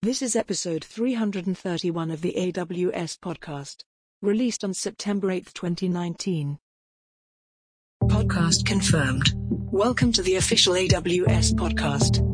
This is episode 331 of the AWS podcast, released on September 8, 2019. Podcast confirmed. Welcome to the official AWS podcast.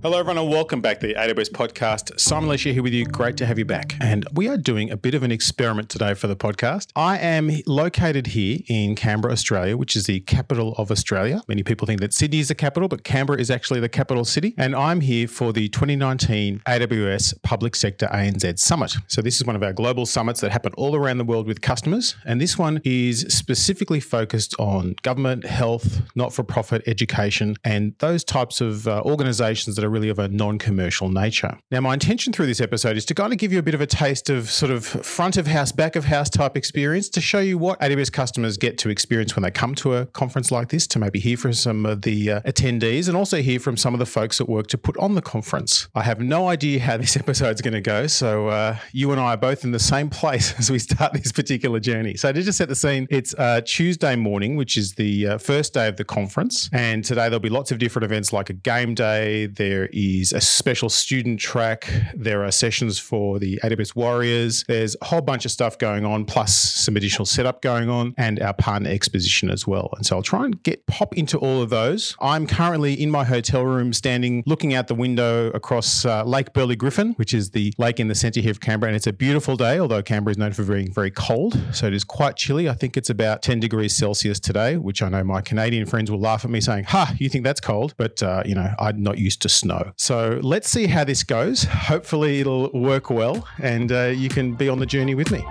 Hello, everyone, and welcome back to the AWS podcast. Simon Elisha here with you. Great to have you back. And we are doing a bit of an experiment today for the podcast. I am located here in Canberra, Australia, which is the capital of Australia. Many people think that Sydney is the capital, but Canberra is actually the capital city. And I'm here for the 2019 AWS Public Sector ANZ Summit. So, this is one of our global summits that happen all around the world with customers. And this one is specifically focused on government, health, not for profit, education, and those types of uh, organizations that are really of a non commercial nature. Now, my intention through this episode is to kind of give you a bit of a taste of sort of front of house, back of house type experience to show you what AWS customers get to experience when they come to a conference like this, to maybe hear from some of the uh, attendees and also hear from some of the folks that work to put on the conference. I have no idea how this episode is going to go, so uh, you and I are both in the same place as we start this particular journey. So, to just set the scene, it's uh, Tuesday morning, which is the uh, first day of the conference, and today there'll be lots of different events like a game day. There is a special student track. There are sessions for the AWS Warriors. There's a whole bunch of stuff going on, plus some additional setup going on, and our partner exposition as well. And so I'll try and get pop into all of those. I'm currently in my hotel room, standing looking out the window across uh, Lake Burley Griffin, which is the lake in the centre here of Canberra, and it's a beautiful day. Although Canberra is known for being very cold, so it is quite chilly. I think it's about 10 degrees Celsius today, which I know my Canadian friends will laugh at me saying, "Ha, you think that's cold?" But uh, you know, I'm not used to snow. So let's see how this goes. Hopefully, it'll work well and uh, you can be on the journey with me.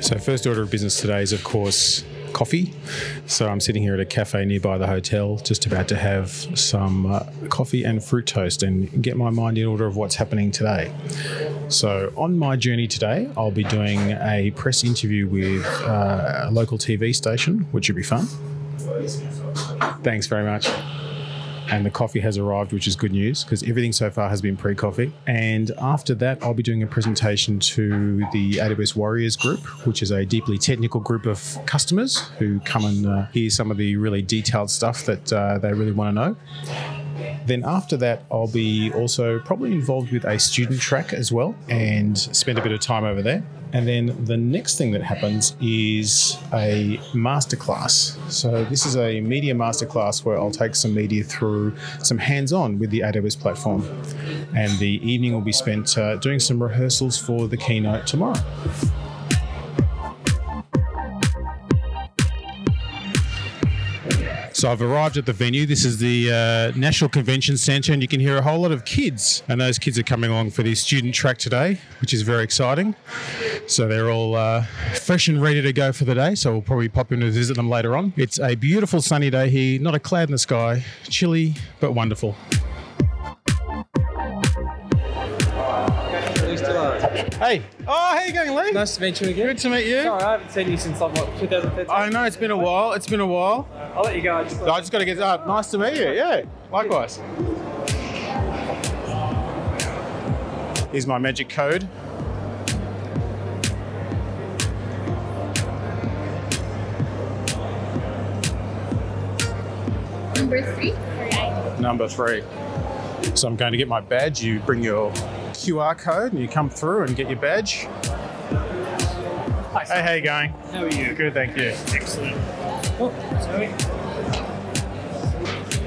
So, first order of business today is, of course, coffee. So I'm sitting here at a cafe nearby the hotel, just about to have some uh, coffee and fruit toast and get my mind in order of what's happening today. So on my journey today, I'll be doing a press interview with uh, a local TV station, which would be fun. Thanks very much and the coffee has arrived, which is good news because everything so far has been pre coffee. And after that, I'll be doing a presentation to the AWS Warriors group, which is a deeply technical group of customers who come and uh, hear some of the really detailed stuff that uh, they really want to know. Then after that, I'll be also probably involved with a student track as well and spend a bit of time over there. And then the next thing that happens is a masterclass. So this is a media masterclass where I'll take some media through some hands-on with the AWS platform. And the evening will be spent uh, doing some rehearsals for the keynote tomorrow. So I've arrived at the venue. This is the uh, National Convention Centre, and you can hear a whole lot of kids. And those kids are coming along for the student track today, which is very exciting. So they're all uh, fresh and ready to go for the day. So we'll probably pop in to visit them later on. It's a beautiful sunny day here, not a cloud in the sky, chilly but wonderful. Hey. Oh, how you going, Lee? Nice to meet you again. Good to meet you. Sorry, I haven't seen you since like what 2013. I know it's been a while. It's been a while. I'll let you go. I just I just got to get up. Nice to meet you. Yeah, likewise. Here's my magic code. Number three. Number three. So I'm going to get my badge. You bring your QR code and you come through and get your badge. Hey, how you going? How are you? Good, thank you. Excellent. Oh, sorry.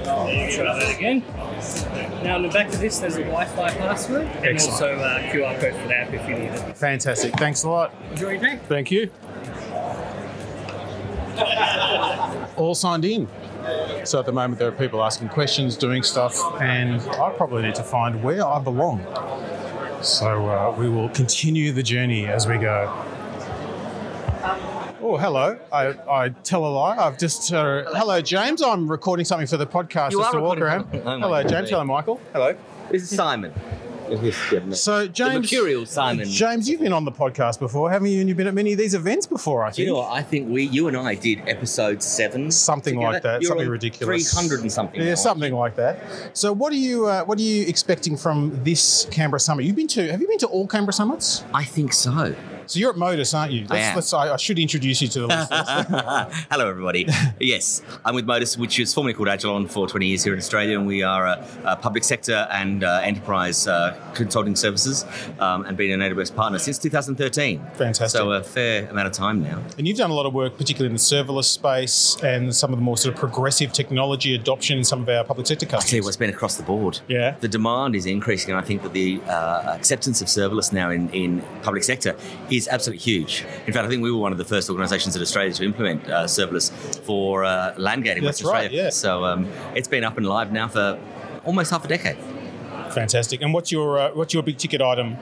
Oh, there you Try that again. Now on the back of this, there's a Wi-Fi password and Excellent. also a QR code for the app if you need it. Fantastic. Thanks a lot. Enjoy your day. Thank you. All signed in. So at the moment, there are people asking questions, doing stuff, and I probably need to find where I belong. So uh, we will continue the journey as we go. Oh, hello. I, I tell a lie. I've just. Uh, hello, James. I'm recording something for the podcast You just are to walk around. Oh, hello, James. Hello, Michael. Hello. This is Simon. So, James. the mercurial Simon. James, you've been on the podcast before, haven't you? And you've been at many of these events before, I think. You know what? I think we, you and I, did episode seven, Something together. like that, You're something ridiculous. Three hundred and something. Yeah, now. something like that. So, what are you uh, what are you expecting from this Canberra summit? You've been to have you been to all Canberra summits? I think so. So you're at Modus, aren't you? I am. let's, I, I should introduce you to the listeners. Hello, everybody. yes, I'm with Modus, which is formerly called Agilon for 20 years here in Australia, and we are a, a public sector and uh, enterprise uh, consulting services, um, and been an AWS partner since 2013. Fantastic. So a fair amount of time now. and you've done a lot of work, particularly in the serverless space and some of the more sort of progressive technology adoption in some of our public sector I tell you customers. what's been across the board. Yeah. The demand is increasing, and I think that the uh, acceptance of serverless now in, in public sector is absolutely huge. In fact, I think we were one of the first organisations in Australia to implement uh, serverless for uh, Landgate in That's Western right, Australia. yeah. So um, it's been up and live now for almost half a decade. Fantastic. And what's your uh, what's your big ticket item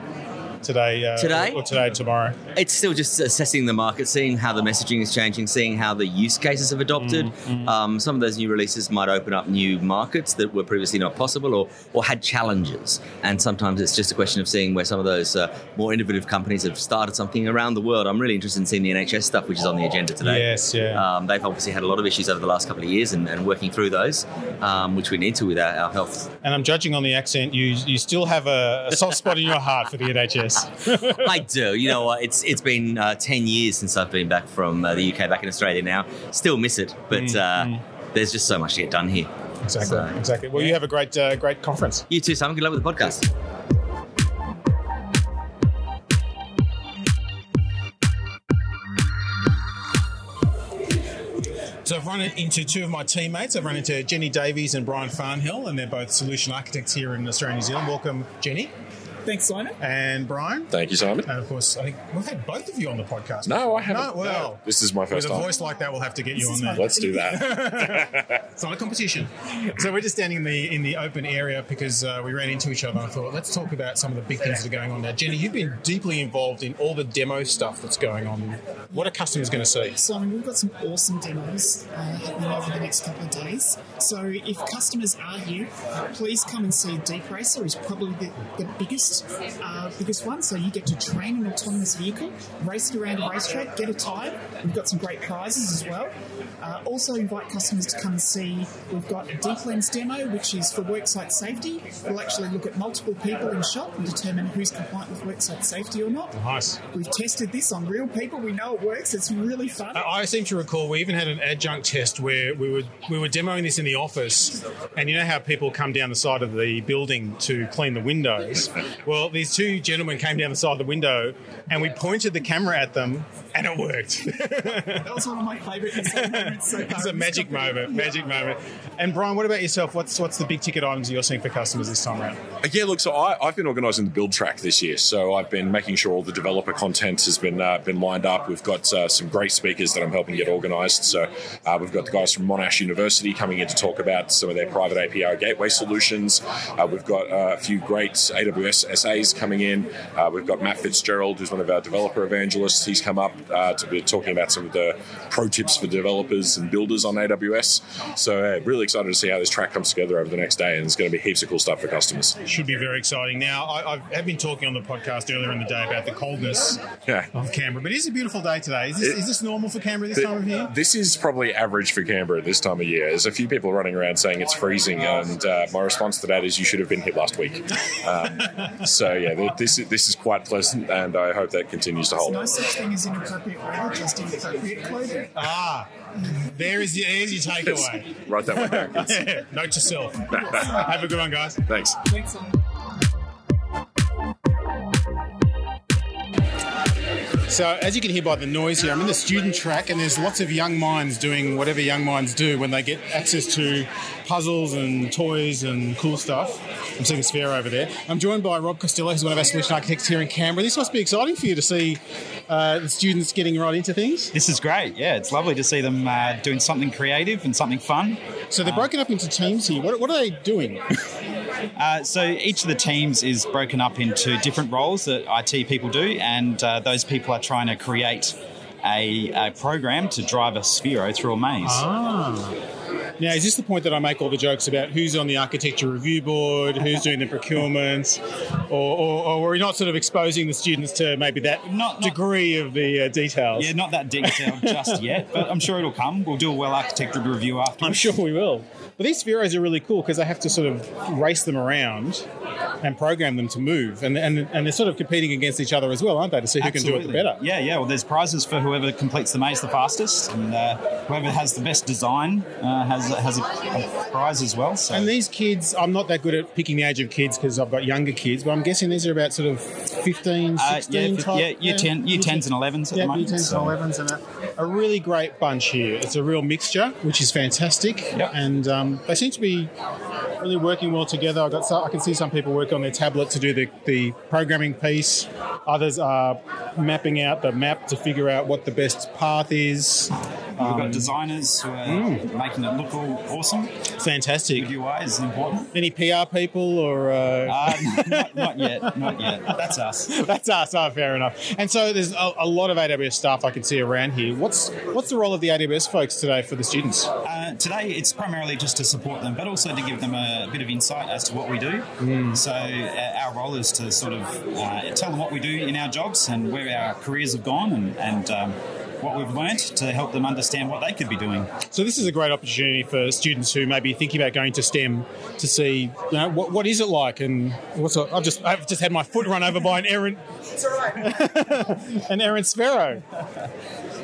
today? Uh, Today? or today, tomorrow? It's still just assessing the market, seeing how the messaging is changing, seeing how the use cases have adopted. Mm, Um, some of those new releases might open up new markets that were previously not possible or, or had challenges. And sometimes it's just a question of seeing where some of those uh, more innovative companies have started something around the world. I'm really interested in seeing the NHS stuff, which is on the agenda today. Yes, yeah. Um, they've obviously had a lot of issues over the last couple of years and, and working through those, um, which we need to with our, our health. And I'm judging on the accent. You you still have a, a soft spot in your heart for the NHS. I do. You know what? It's it's been uh, ten years since I've been back from uh, the UK, back in Australia now. Still miss it, but uh, there's just so much to get done here. exactly. So, exactly. Well, you have a great uh, great conference. You too, Simon. Good luck with the podcast. So I've run into two of my teammates. I've run into Jenny Davies and Brian Farnhill, and they're both solution architects here in Australia New Zealand. Welcome, Jenny Thanks, Simon. and Brian. Thank you, Simon. And of course, I think we've had both of you on the podcast. No, I haven't. No, well, No, this is my first with first a time. voice like that, we'll have to get you on there. Let's do that. It's not a competition. So we're just standing in the in the open area because uh, we ran into each other. and I thought, let's talk about some of the big things that are going on now. Jenny, you've been deeply involved in all the demo stuff that's going on. What are customers going to see? Simon, we've got some awesome demos uh, happening over the next couple of days. So if customers are here, please come and see Deep Racer is probably the, the biggest uh, biggest one. So you get to train an autonomous vehicle, race it around a racetrack, get a time. We've got some great prizes as well. Uh, also invite customers to come and see. We've got a Deep Lens demo, which is for worksite safety. We'll actually look at multiple people in shop and determine who's compliant with worksite safety or not. Nice. We've tested this on real people. We know it works. It's really fun. I I seem to recall we even had an adjunct test where we were we were demoing this in the office, and you know how people come down the side of the building to clean the windows. Well, these two gentlemen came down the side of the window, and we pointed the camera at them, and it worked. That was one of my favourite moments so far. It's a magic moment, magic moment. And Brian, what about yourself? What's what's the big ticket items you're seeing for customers this time around? yeah, look, so I, I've been organising the build track this year. So I've been making sure all the developer content has been uh, been lined up. We've got uh, some great speakers that I'm helping get organised. So uh, we've got the guys from Monash University coming in to talk about some of their private API gateway solutions. Uh, we've got uh, a few great AWS SAs coming in. Uh, we've got Matt Fitzgerald, who's one of our developer evangelists. He's come up uh, to be talking about some of the pro tips for developers and builders on AWS. So uh, really excited to see how this track comes together over the next day, and there's going to be heaps of cool stuff for customers. Should be very exciting. Now, I, I have been talking on the podcast earlier in the day about the coldness Yeah. of Canberra, but it is a beautiful day today. Is this, It- is this normal for Canberra this time of year? This is probably average for Canberra at this time of year. There's a few people running around saying it's freezing, and uh, my response to that is you should have been here last week. Um, so yeah, this is, this is quite pleasant, and I hope that continues to hold. No such thing as inappropriate weather, just inappropriate clothing. Ah, there is your, there's your takeaway. Write that one down. kids. Note to self. Have a good one, guys. Thanks. Thanks, So, as you can hear by the noise here, I'm in the student track, and there's lots of young minds doing whatever young minds do when they get access to puzzles and toys and cool stuff. I'm seeing a sphere over there. I'm joined by Rob Costello, who's one of our solution architects here in Canberra. This must be exciting for you to see uh, the students getting right into things. This is great. Yeah, it's lovely to see them uh, doing something creative and something fun. So, they're broken up into teams here. What, what are they doing? Uh, so each of the teams is broken up into different roles that IT people do, and uh, those people are trying to create a, a program to drive a Sphero through a maze. Ah. Now, is this the point that I make all the jokes about who's on the architecture review board, who's doing the procurements, or, or, or are we not sort of exposing the students to maybe that Not- not- degree of the uh, details? Yeah, not that detailed just yet, but I'm sure it'll come. We'll do a well architected review afterwards. I'm sure we will. But these Spheros are really cool because they have to sort of race them around and program them to move, and, and and they're sort of competing against each other as well, aren't they, to see who can do it the better? Yeah, yeah. Well, there's prizes for whoever completes the maze the fastest, and uh, whoever has the best design uh, has has a, a prize as well. So And these kids, I'm not that good at picking the age of kids because I've got younger kids, but I'm guessing these are about sort of 15, uh, 16 yeah, type. yeah, year ten, year tens and elevens at Yeah, the moment. year 10s so- and 11s, and a, a really great bunch here. It's a real mixture, which is fantastic. Yep. And um, they seem to be really working well together. I got so, I can see some people work on their tablet to do the, the programming piece. Others are mapping out the map to figure out what the best path is. We've Um, got designers who are Mm. making it look all awesome. Fantastic. Good UI is important. Any PR people or? Uh... Uh, not, not yet, not yet. That's us. That's us. Oh, fair enough. And so there's a, a lot of AWS staff I can see around here. What's what's the role of the AWS folks today for the students? Uh, today, it's primarily just to support them, but also to give them a bit of insight as to what we do. So, uh, our role is to sort of uh, tell them what we do in our jobs and where our careers have gone and, and um, what we've learnt to help them understand what they could be doing. So this is a great opportunity for students who may be thinking about going to STEM to see you know, what, what is it like and what's it, I've just I've just had my foot run over by an errant an errant Sphero.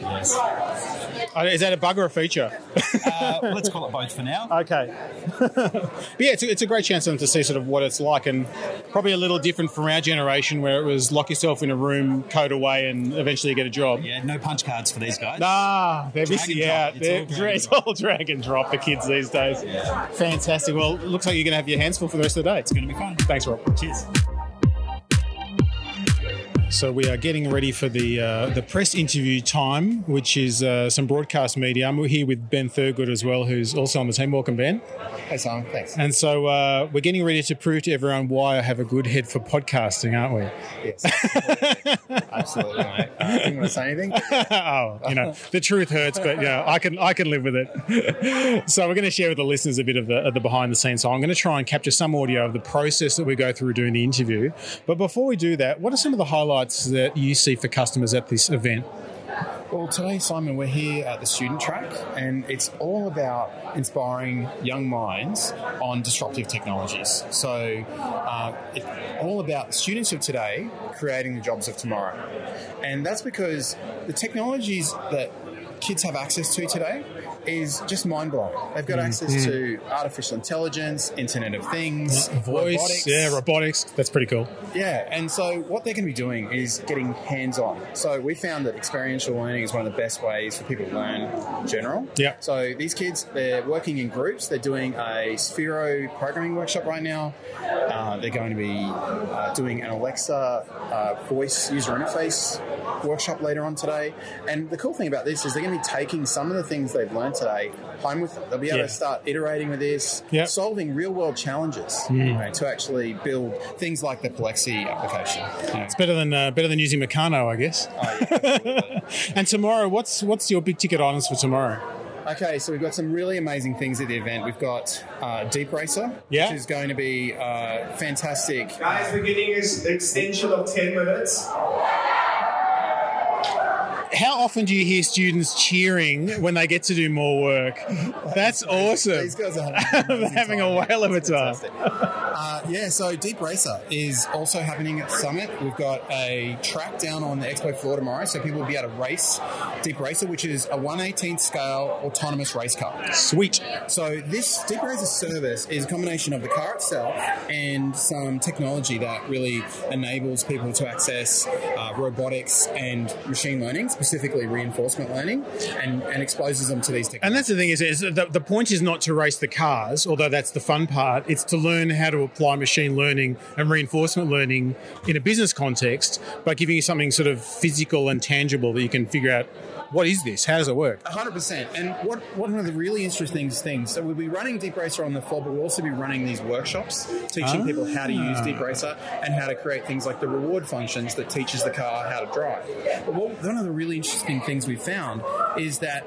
Uh, Is that a bug or a feature? Uh, let's call it both for now. Okay. but yeah, it's a, it's a great chance for them to see sort of what it's like, and probably a little different from our generation where it was lock yourself in a room, code away, and eventually get a job. Yeah, no punch cards for these guys. Nah, they're Drag missing out. It's They're- all drag and It's all drag and drop for kids these days. Fantastic. Well, it looks like you're going to have your hands full for the rest of the day. It's going to be fun. Thanks, Rob. Cheers. So we are getting ready for the uh, the press interview time, which is uh, some broadcast media. I'm here with Ben Thurgood as well, who's also on the team. Welcome, Ben. Hey, Simon. Thanks. And so uh, we're getting ready to prove to everyone why I have a good head for podcasting, aren't we? Yes. Absolutely, mate. Uh, do you want to say anything? oh, you know, the truth hurts, but yeah, I can I can live with it. so we're going to share with the listeners a bit of the, of the behind the scenes. So I'm going to try and capture some audio of the process that we go through doing the interview. But before we do that, what are some of the highlights that you see for customers at this event? Well, today, Simon, we're here at the student track, and it's all about inspiring young minds on disruptive technologies. So, uh, it's all about students of today creating the jobs of tomorrow. And that's because the technologies that kids have access to today is just mind blowing. They've got access to artificial intelligence, Internet of Things, Voice, robotics. yeah, robotics. That's pretty cool. Yeah, and so what they're going to be doing is getting hands on. So we found that experiential learning is one of the best ways for people to learn in general. Yeah. So these kids, they're working in groups. They're doing a Sphero programming workshop right now. Uh, they're going to be uh, doing an Alexa uh, voice user interface workshop later on today. And the cool thing about this is they're going to be taking some of the things they've learned today home with them. They'll be able Yeah. to start iterating with this, Yeah. solving real world challenges you know, to actually build things like the Plexi application. you know. It's better than uh, better than using Meccano, I guess. Oh, yeah. And tomorrow, what's what's your big ticket items for tomorrow? okay, so we've got some really amazing things at the event. We've got uh, Deep Racer, Yeah. which is going to be uh, fantastic. Guys, we're getting an extension of 10 minutes. How often do you hear students cheering when they get to do more work? That's awesome. These guys are having, Having a whale of a time. Uh, yeah, so Deep Racer is also happening at Summit. We've got a track down on the expo floor tomorrow, so people will be able to race Deep Racer, which is a 118th scale autonomous race car. Sweet. So this Deep Racer service is a combination of the car itself and some technology that really enables people to access uh, robotics and machine learning, specifically reinforcement learning, and, and exposes them to these technologies. And that's the thing is, is the, the point is not to race the cars, although that's the fun part. It's to learn how to apply machine learning and reinforcement learning in a business context by giving you something sort of physical and tangible that you can figure out what is this? How does it work? hundred percent. And what one of the really interesting things. So we'll be running Deep Racer on the floor, but we'll also be running these workshops, teaching people how to use ah. Deep Racer and how to create things like the reward functions that teaches the car how to drive. But what, one of the really interesting things we found is that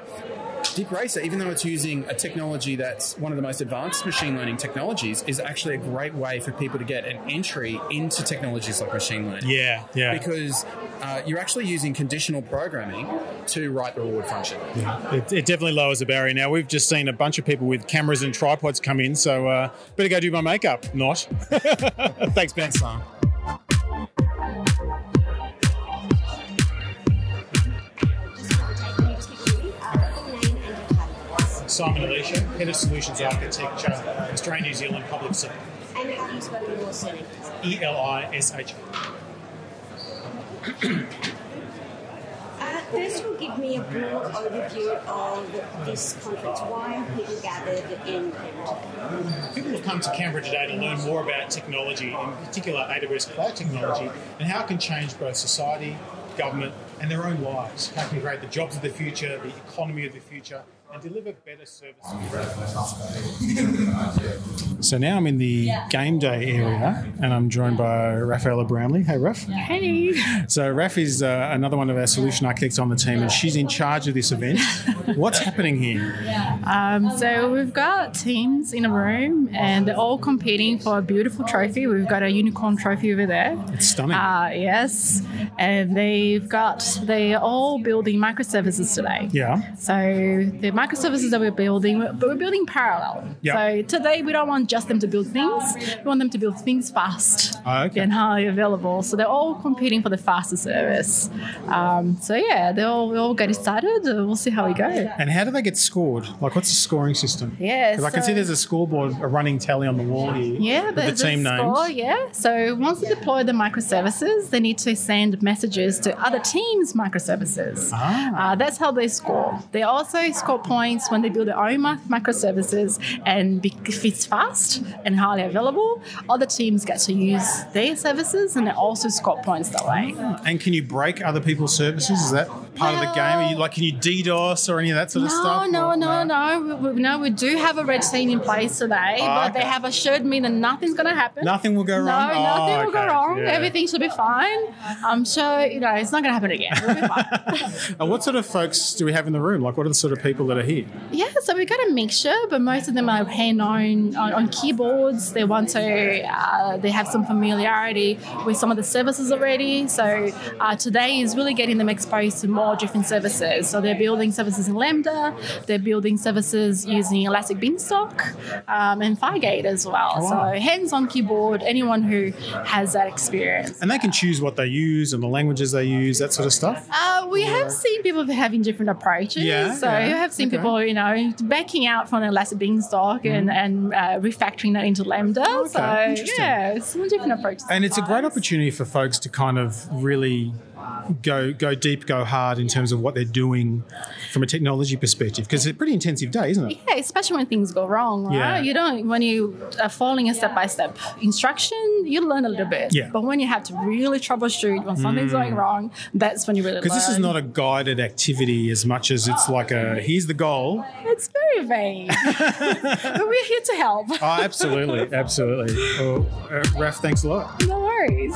Deep Racer, even though it's using a technology that's one of the most advanced machine learning technologies, is actually a great way for people to get an entry into technologies like machine learning. Yeah, yeah. Because uh, you're actually using conditional programming to write the reward function. It, it definitely lowers the barrier. Now we've just seen a bunch of people with cameras and tripods come in, so uh, better go do my makeup. Not. Thanks, Ben. So, Simon Elisha, Head of Solutions Architecture, Australia New Zealand Public Sector. And how do you spell your surname? E L I S H. Uh, first, will give me a broad overview of this conference. Why are people gathered in Canberra? People have come to Canberra today to learn more about technology, in particular AWS cloud technology, and how it can change both society, government, and their own lives. How it can create the jobs of the future, the economy of the future, and deliver better services. So now I'm in the game day area, and I'm joined by Rafaela Brownlee. Hey, Raf. Hey. So Raf is uh, another one of our solution architects on the team, and she's in charge of this event. What's happening here? Um, so we've got teams in a room, and they're all competing for a beautiful trophy. We've got a unicorn trophy over there. It's stunning. Uh, yes, and they've got they're all building microservices today. yeah. So the microservices that we're building, but we're building parallel. Yeah. So today we don't want just them to build things; we want them to build things fast Oh, okay. and highly available. So they're all competing for the fastest service. Um, so yeah, they all we all get excited. Uh, We'll see how we go. And how do they get scored? Like, what's the scoring system? Yeah, Because I can see there's a scoreboard, a running tally on the wall here. Yeah, with the, the team the names. score, yeah. So once they deploy the microservices, they need to send messages to other teams' microservices. Ah. Uh, that's how they score. They also score points when they build their own microservices, and if it's fast and highly available, other teams get to use their services, and they also score points that way. Ah, and can you break other people's services? Is that part of the game? You, like, can you DDoS or any of that sort of No, stuff? no, Or- no, no. We, we, no, we do have a red team in place today, Oh, but they have assured me that nothing's going to happen. Nothing will go No, wrong? Oh, nothing ah, will go wrong. Yeah. Everything should be fine. I'm sure, you know, it's not going to happen again. We'll be fine. And what sort of folks do we have in the room? Like, what are the sort of people that are here? yeah, so we've got a mixture, but most of them are hand on, on, keyboards. They want to, uh, they have some familiarity with some of the services already. So uh, today is really getting them exposed to more different services. So they're building services in Lambda, they're building services using Elastic Beanstalk um, and Fargate as well. Oh, wow. So hands on keyboard, anyone who has that experience. And they can choose what they use and the languages they use, that sort of stuff. Uh, we have seen people having different approaches. Yeah, so yeah, you have seen people, you know, backing out from Elastic Beanstalk and, and uh, refactoring that into Lambda. Mm-hmm. Okay, so yeah, some different approaches. And it's a great opportunity for folks to kind of really go go deep, go hard in terms of what they're doing from a technology perspective because it's a pretty intensive day, isn't it? Yeah, especially when things go wrong, right? Yeah. You don't when you are following a step by step instruction, you learn a little bit. Yeah. But when you have to really troubleshoot when something's Mm. going wrong, that's when you really. Because this is not a guided activity as much as it's like a here's the goal. It's very vague. but we're here to help. Oh, absolutely, absolutely. Well, uh, Raf, thanks a lot. No worries.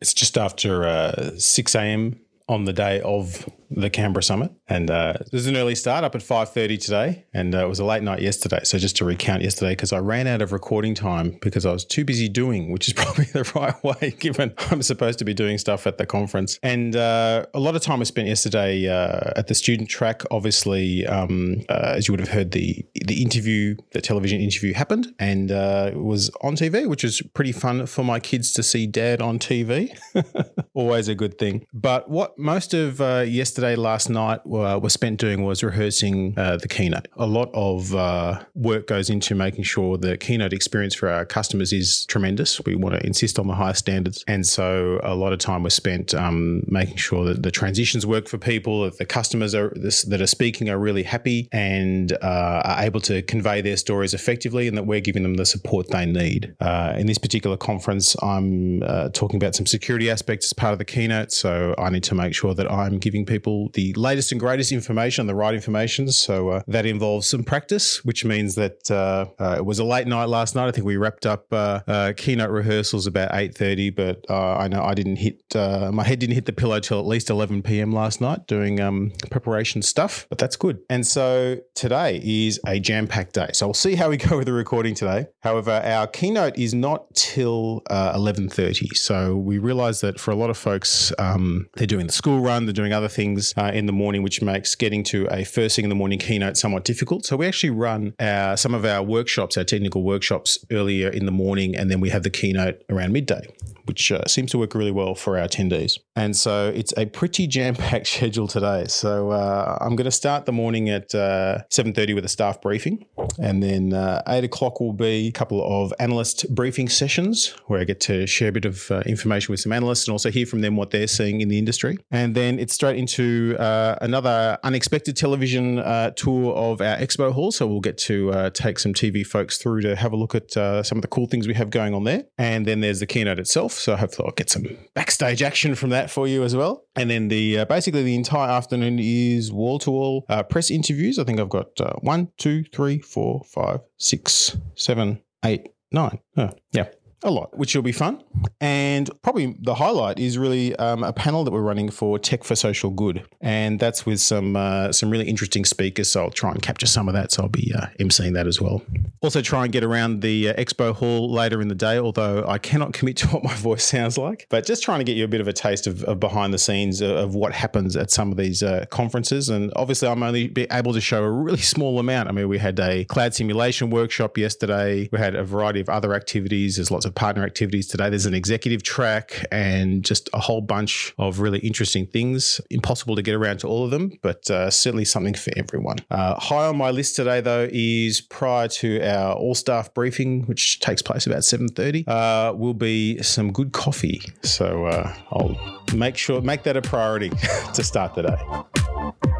It's just after uh, 6 a.m. on the day of the Canberra Summit, and uh, there's an early start up at 5:30 today, and uh, it was a late night yesterday. So just to recount yesterday, because I ran out of recording time because I was too busy doing, which is probably the right way, given I'm supposed to be doing stuff at the conference. And uh, a lot of time was spent yesterday uh, at the student track. Obviously, um, uh, as you would have heard, the the interview, the television interview happened, and uh, was on TV, which was pretty fun for my kids to see Dad on TV. Always a good thing. But what most of uh, yesterday, last night, uh, was spent doing was rehearsing uh, the keynote. A lot of uh, work goes into making sure the keynote experience for our customers is tremendous. We want to insist on the highest standards, and so a lot of time was spent um, making sure that the transitions work for people, that the customers are that are speaking are really happy and uh, are able to convey their stories effectively, and that we're giving them the support they need. Uh, in this particular conference, I'm uh, talking about some security aspects as part of the keynote, so I need to make sure that I'm giving people the latest and greatest information, the right information. So uh, that involves some practice, which means that uh, uh, it was a late night last night. I think we wrapped up uh, uh, keynote rehearsals about eight thirty, but I know I didn't hit my head didn't hit the pillow till at least eleven p.m. last night doing um, preparation stuff. But that's good. And so today is a jam packed day. So we'll see how we go with the recording today. However, our keynote is not till eleven thirty. So we realise that for a lot of folks, um, they're doing the school run, they're doing other things in the morning, which makes getting to a first thing in the morning keynote somewhat difficult. So we actually run our, some of our workshops, our technical workshops earlier in the morning, and then we have the keynote around midday, which uh, seems to work really well for our attendees. And so it's a pretty jam-packed schedule today. So uh, I'm going to start the morning at uh, 7.30 with a staff briefing, and then uh, 8 o'clock will be a couple of analyst briefing sessions where I get to share a bit of uh, information with some analysts and also hear from them what they're seeing in the industry. And then it's straight into uh, another unexpected television tour of our expo hall. So we'll get to uh, take some TV folks through to have a look at uh, some of the cool things we have going on there. And then there's the keynote itself. So hopefully I'll get some backstage action from that for you as well. And then the uh, basically the entire afternoon is wall to wall press interviews. I think I've got uh, one, two, three, four, five, six, seven, eight, nine. Oh, yeah, a lot, which will be fun. And probably the highlight is really um, a panel that we're running for Tech for Social Good, and that's with some uh, some really interesting speakers. So I'll try and capture some of that. So I'll be uh, emceeing that as well. Also, try and get around the uh, expo hall later in the day, although I cannot commit to what my voice sounds like. But just trying to get you a bit of a taste of, of behind the scenes of, of, what happens at some of these uh, conferences. And obviously, I'm only able to show a really small amount. I mean, we had a cloud simulation workshop yesterday. We had a variety of other activities. There's lots of partner activities today. There's an executive track and just a whole bunch of really interesting things. Impossible to get around to all of them, but uh, certainly something for everyone. Uh, high on my list today, though, is prior to our all staff briefing, which takes place about 7:30, uh, will be some good coffee. So uh, I'll make sure make that a priority to start the day.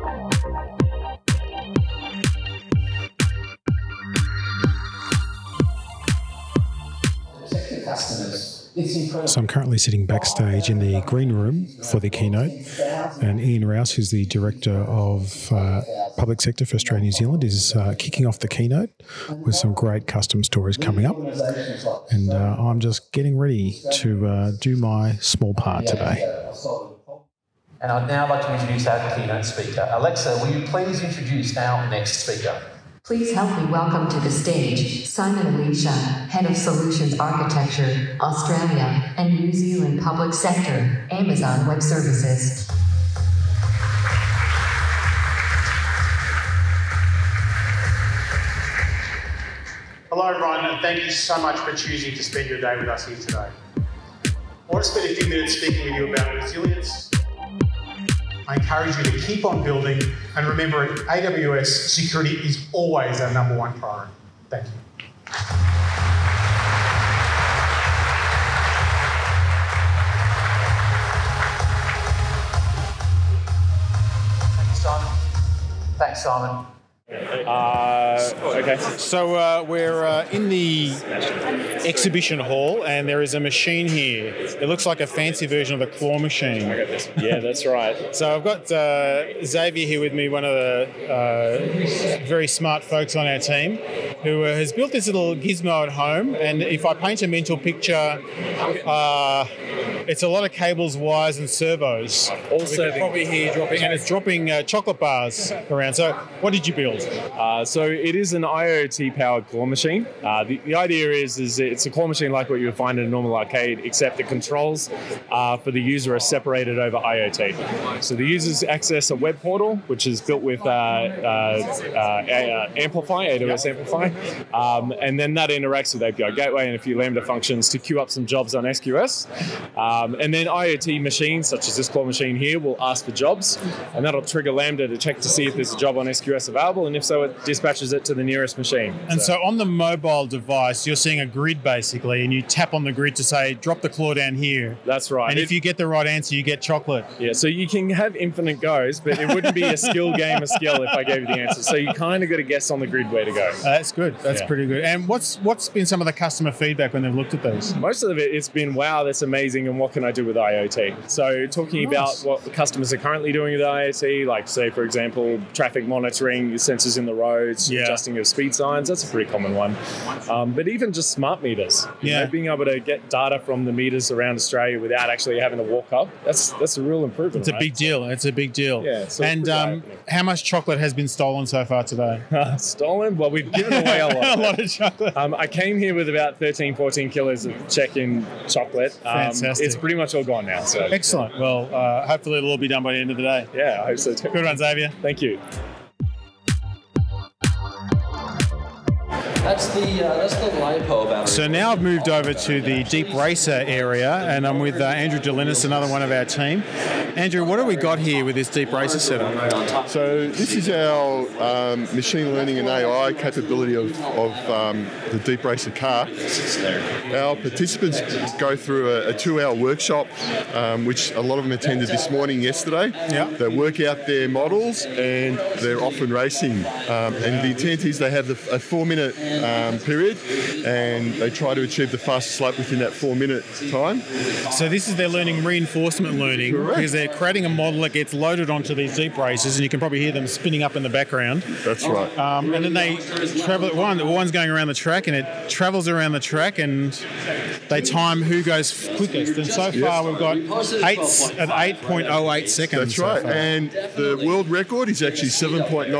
So I'm currently sitting backstage in the green room for the keynote, and Ian Rouse, who's the director of uh, public sector for Australia New Zealand, is uh, kicking off the keynote with some great custom stories coming up, and uh, I'm just getting ready to uh, do my small part today. And I'd now like to introduce our keynote speaker. Alexa, will you please introduce our next speaker? Please help me welcome to the stage Simon Elisha, Head of Solutions Architecture, Australia and New Zealand Public Sector, Amazon Web Services. Hello, everyone, and thank you so much for choosing to spend your day with us here today. I want to spend a few minutes speaking with you about resilience I encourage you to keep on building and remember AWS, security is always our number one priority. Thank you. Thanks, Simon. Uh, okay. So uh, we're uh, in the exhibition hall, and there is a machine here. It looks like a fancy version of the claw machine. Yeah, that's right. so I've got uh, Xavier here with me, one of the uh, very smart folks on our team, who uh, has built this little gizmo at home. And if I paint a mental picture, it's a lot of cables, wires, and servos. Also, probably here dropping, and it's dropping chocolate bars around. So, what did you build? Uh, so it is an IoT powered claw machine. Uh, the, the idea is is it's a claw machine like what you would find in a normal arcade, except the controls uh, for the user are separated over IoT. So the users access a web portal, which is built with uh, uh, uh, Amplify, AWS Amplify, um, and then that interacts with API Gateway and a few Lambda functions to queue up some jobs on SQS. Um, and then IoT machines, such as this claw machine here, will ask for jobs, and that'll trigger Lambda to check to see if there's a job on SQS available and if so, it dispatches it to the nearest machine. And so. on the mobile device, you're seeing a grid basically, and you tap on the grid to say, drop the claw down here. That's right. And if you get the right answer, you get chocolate. Yeah, so you can have infinite goes, but it wouldn't be a skill game of skill if I gave you the answer. So you kind of got to guess on the grid where to go. Uh, that's good. That's Yeah. pretty good. And what's what's been some of the customer feedback when they've looked at these? Most of it, it's been wow, that's amazing, and what can I do with IoT? So talking Nice. about what the customers are currently doing with IoT, like say for example, traffic monitoring, sensors in the roads, Yeah. adjusting your speed signs. That's a pretty common one. Um, but even just smart meters, you Yeah. know, being able to get data from the meters around Australia without actually having to walk up, that's that's a real improvement. It's a right? big deal. It's a big deal. Yeah, so and um, how much chocolate has been stolen so far today? Stolen? Well, we've given away a lot. a lot of chocolate. Um, I came here with about 13, 14 kilos of check-in chocolate. Um, Fantastic. It's pretty much all gone now. So Excellent. Well, uh, hopefully it'll all be done by the end of the day. Yeah, I hope so too. Good one, Xavier. Thank you. That's the uh, that's the LiPo battery. So now I've moved over to the Deep Racer area, and I'm with uh, Andrew Delinis, another one of our team. Andrew, what have we got here with this Deep Racer setup? So this is our um, machine learning and AI capability of, of um, the Deep Racer car. Our participants go through a, a two-hour workshop, um, which a lot of them attended this morning, yesterday. Yeah. They work out their models and they're off and racing. Um, and the intent is they have the, a four-minute um, period, and they try to achieve the fastest lap within that four-minute time. So this is their learning reinforcement learning Correct. because they're creating a model that gets loaded onto these deep races, and you can probably hear them spinning up in the background. That's right. Um, and then they travel. One, the one's going around the track, and it travels around the track, and they time who goes quickest. And so far, we've got eight at eight point oh eight seconds. That's right. far. And the world record is actually 7.998.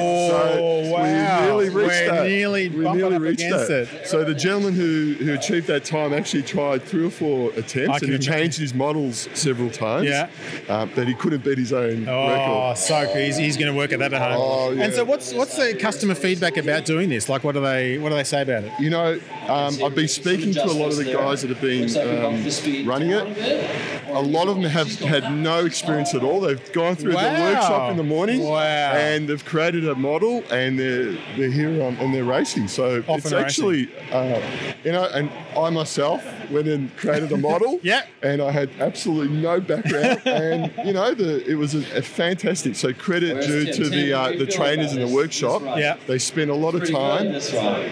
Oh, so wow. we nearly reached We're that. nearly we nearly up reached against that. it. So the gentleman who, who achieved that time actually tried three or four attempts can and he changed his models several times. Yeah. Um, but he couldn't beat his own Oh, record. Oh, so cool. He's, he's going to work at that at home. Oh, yeah. And so, what's what's the customer feedback about doing this? Like, what do they what do they say about it? You know, um, I've been speaking to a lot of the guys that have been um, running it. A lot of them have had no experience at all. They've gone through Wow. the workshop in the morning, Wow. and they've created a model, and they're they're here on, and they're racing. So Off it's and actually, uh, you know, and I myself went and created a model. yeah. And I had absolutely no background, and you know, the it was a, a fantastic. So credit due to the uh, the trainers in the workshop. Yeah. They spent a lot of time,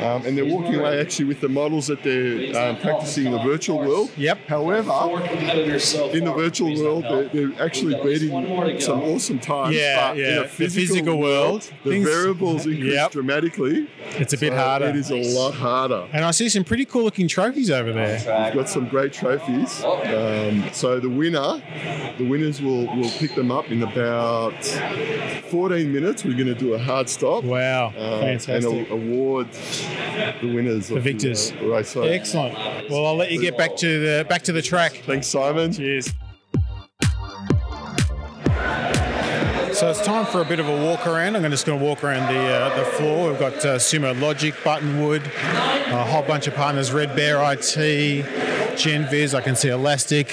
um, and they're walking away actually with the models that they're um, practicing in the virtual world. Yep. However, in the virtual world, they're, they're actually beating some awesome times. Yeah, but yeah. In a The physical, physical world, the variables increase Yep. dramatically. It's a bit So harder. It is a lot harder. And I see some pretty cool looking trophies over there. We've got some great trophies. Um, so the winner, the winners will will pick them up in about 14 minutes. We're going to do a hard stop. Wow, uh, fantastic. And a- award the winners. The of victors. uh, race. So Excellent. Well, I'll let you get back to the back to the track. Thanks, Simon. Cheers. So it's time for a bit of a walk around. I'm just going to walk around the uh, the floor. We've got uh, Sumo Logic, Buttonwood, a whole bunch of partners, Red Bear IT, GenViz. I can see Elastic.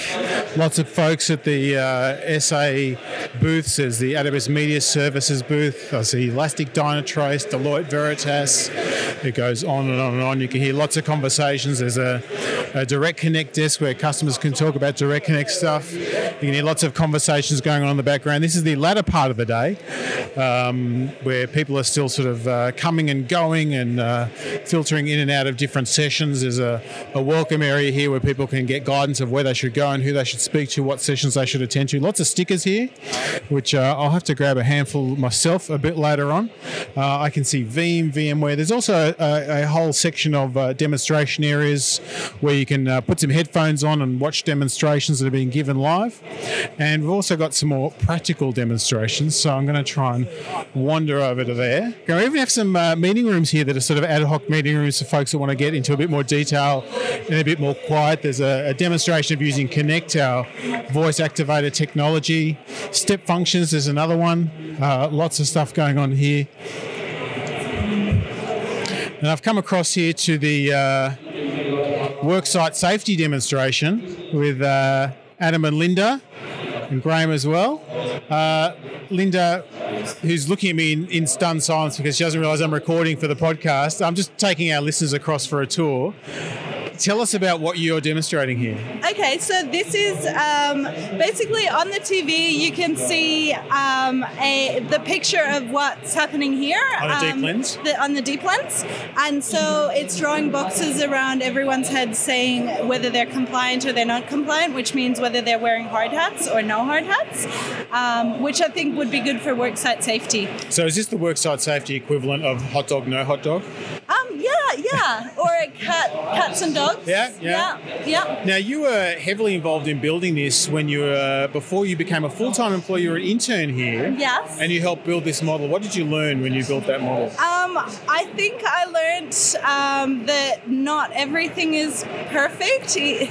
Lots of folks at the uh, SA booths. There's the AWS Media Services booth. I see Elastic Dynatrace, Deloitte Veritas. It goes on and on and on. You can hear lots of conversations. There's a, a Direct Connect desk where customers can talk about Direct Connect stuff. You can hear lots of conversations going on in the background. This is the latter part of the day um, where people are still sort of uh, coming and going and uh, filtering in and out of different sessions. There's a, a welcome area here where people can get guidance of where they should go and who they should speak to, what sessions they should attend to. Lots of stickers here, which uh, I'll have to grab a handful myself a bit later on. Uh, I can see Veeam, VMware. There's also a, a whole section of uh, demonstration areas where you can uh, put some headphones on and watch demonstrations that are being given live. And we've also got some more practical demonstrations. So I'm going to try and wander over to there. We even have some uh, meeting rooms here that are sort of ad hoc meeting rooms for folks that want to get into a bit more detail and a bit more quiet. There's a, a demonstration of using Connect, our voice activated technology. Step functions, there's another one. Uh, lots of stuff going on here. And I've come across here to the uh, worksite safety demonstration with uh, Adam and Linda. And Graham as well. Uh, Linda, who's looking at me in, in stunned silence because she doesn't realise I'm recording for the podcast. I'm just taking our listeners across for a tour. Tell us about what you're demonstrating here. Okay, so this is um, basically on the TV. You can see um, a the picture of what's happening here On a deep um, lens? The, on the deep lens, and so it's drawing boxes around everyone's head, saying whether they're compliant or they're not compliant, which means whether they're wearing hard hats or no hard hats, um, which I think would be good for worksite safety. So is this the worksite safety equivalent of hot dog, no hot dog? Yeah, or cat, cats and dogs. Yeah, yeah. yeah, yeah. Now you were heavily involved in building this when you were before you became a full-time employee. You were an intern here. Yes. And you helped build this model. What did you learn when you built that model? Um, I think I learned um, that not everything is perfect in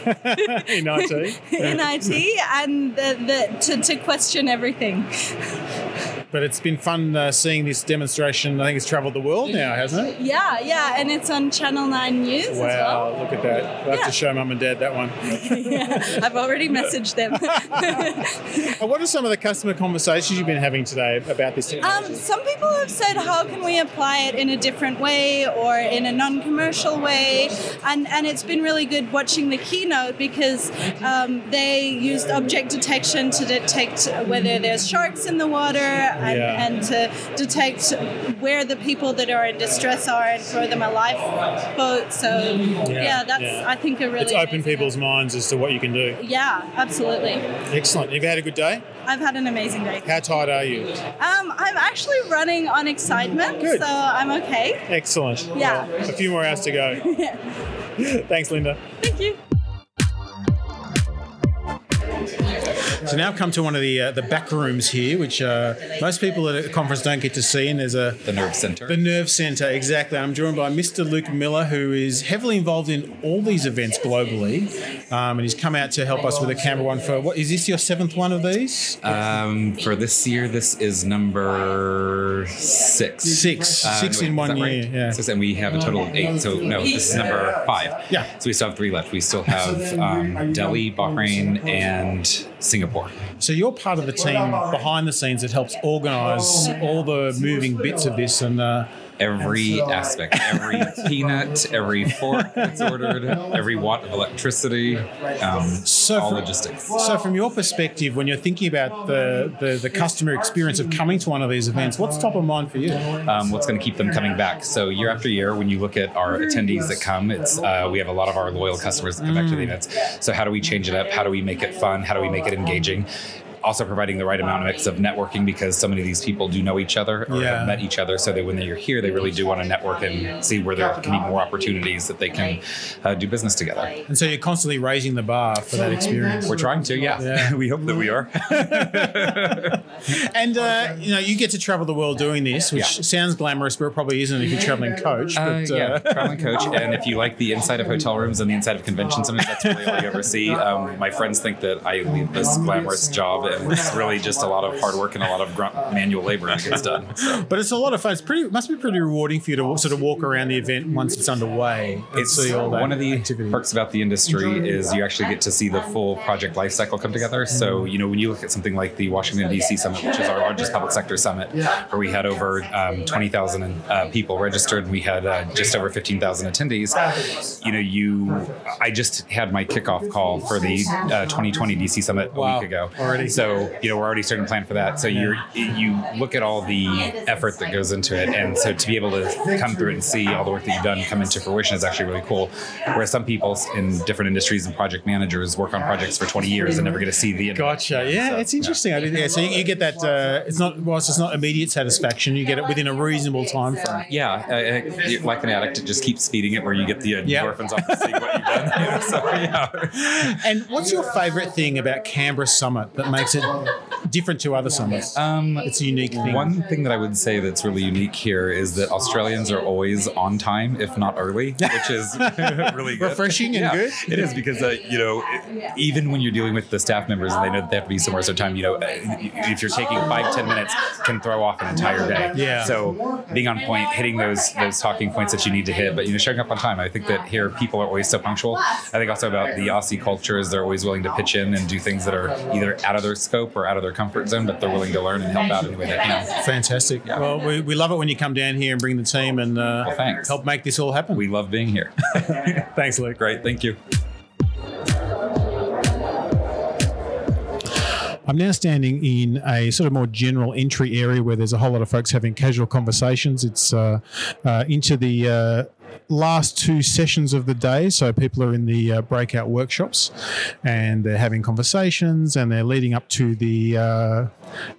IT. in IT, and that, that to, to question everything. But it's been fun uh, seeing this demonstration. I think it's travelled the world now, hasn't it? Yeah, yeah, and it's on Channel Nine News as well. Wow, look at that. I'll have Yeah. to show mum and dad that one. yeah, I've already messaged them. What are some of the customer conversations you've been having today about this technology? Um, some people have said, how can we apply it in a different way or in a non-commercial way? And and it's been really good watching the keynote because um, they used object detection to detect whether there's sharks in the water and, Yeah. and to detect where the people that are in distress are and throw them a lifeboat. So yeah, that's yeah. I think a really it's open people's minds as to what you can do. yeah, absolutely. Excellent. You've had a good day? I've had an amazing day. How tired are you? Um, I'm actually running on excitement, so I'm okay. Excellent. Yeah. A few more hours to go. Thanks, Linda. Thank you. So now come to one of the uh, the back rooms here, which uh, most people at a conference don't get to see. And there's a the nerve center. The nerve center, exactly. I'm joined by Mr. Luke Miller, who is heavily involved in all these events globally, um, and he's come out to help us with a Canberra one for what is this your seventh one of these? Um, for this year, this is number six. Six. Uh, Six no, wait, in one that right? year, yeah. Six, and we have a total of eight. So no, this is number five. Yeah. So we still have three left. We still have um, Delhi, Bahrain, and Singapore. So you're part of the team behind the scenes that helps organise all the moving bits of this, and uh, Every aspect, every peanut, every fork that's ordered, every watt of electricity, um, all from- logistics. So, from your perspective, when you're thinking about the, the, the customer experience of coming to one of these events, what's top of mind for you? um, what's going to keep them coming back. So year after year, when you look at our attendees that come, it's uh, we have a lot of our loyal customers that come back to the events. So how do we change it up? How do we make it fun? How do we make it engaging? Also providing the right amount of mix of networking because so many of these people do know each other or Yeah. have met each other. So that when they're here, they really do want to network and see where there can be more opportunities that they can uh, do business together. And so you're constantly raising the bar for that experience. We're trying to, yeah. we hope that we are. And uh, you know, you get to travel the world doing this, which Yeah. sounds glamorous, but it probably isn't if you're traveling coach. Uh, yeah, traveling coach. And if you like the inside of hotel rooms and the inside of convention centers, that's really all you ever see. Um, my friends think that I lead this glamorous job, and it's really just a lot of hard work and a lot of grunt manual labor that gets done. So. But it's a lot of fun. It's pretty. It must be pretty rewarding for you to sort of walk around the event once it's underway. It's see all one of the perks about the industry is you actually get to see the full project life cycle come together. So, you know, when you look at something like the Washington, D.C. Summit, which is our largest public sector summit, where we had over um, 20,000 uh, people registered and we had uh, just over 15,000 attendees, you know, you, I just had my kickoff call for the uh, 2020 D.C. Summit a Wow, week ago. already. So, you know, we're already starting to plan for that. So you're, you look at all the effort that goes into it. And so to be able to come through it and see all the work that you've done come into fruition is actually really cool. Whereas some people in different industries and project managers work on projects for 20 years and never get to see the end. Gotcha. Yeah, it's interesting. I did, yeah, so you, you get that. Uh, it's not whilst it's not immediate satisfaction, you get it within a reasonable time frame. Yeah, uh, uh, like an addict, it just keeps feeding it where you get the endorphins off of seeing what you've done. You know, so, yeah. And what's your favourite thing about Canberra Summit that makes it different to other summers? Um, it's a unique thing. One thing that I would say that's really unique here is that Australians are always on time, if not early, which is really good. Refreshing and Yeah, good. It is because uh, you know, even when you're dealing with the staff members and they know that they have to be somewhere at a certain time, you know, uh, if you're taking five ten minutes, can throw off an entire day. Yeah. So being on point, hitting those those talking points that you need to hit, but you know, showing up on time. I think that here people are always so punctual. I think also about the Aussie culture is they're always willing to pitch in and do things that are either out of their scope or out of their comfort zone, but they're willing to learn and help out any way they can. Fantastic. Well, we, we love it when you come down here and bring the team and uh, help make this all happen. We love being here. Thanks, Luke. Great. Thank you. I'm now standing in a sort of more general entry area where there's a whole lot of folks having casual conversations. It's uh, uh, into the uh, last two sessions of the day. So people are in the uh, breakout workshops and they're having conversations and they're leading up to the uh,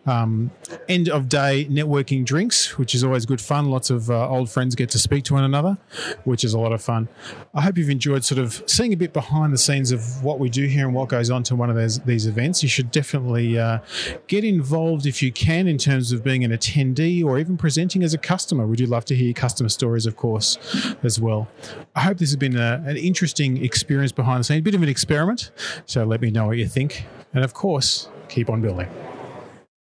um, end of day networking drinks, which is always good fun. Lots of uh, old friends get to speak to one another, which is a lot of fun. I hope you've enjoyed sort of seeing a bit behind the scenes of what we do here and what goes on to one of those, these events. You should definitely uh, get involved if you can in terms of being an attendee or even presenting as a customer. We do love to hear customer stories, of course, as well. I hope this has been a, an interesting experience behind the scenes, a bit of an experiment. So let me know what you think. And of course, keep on building.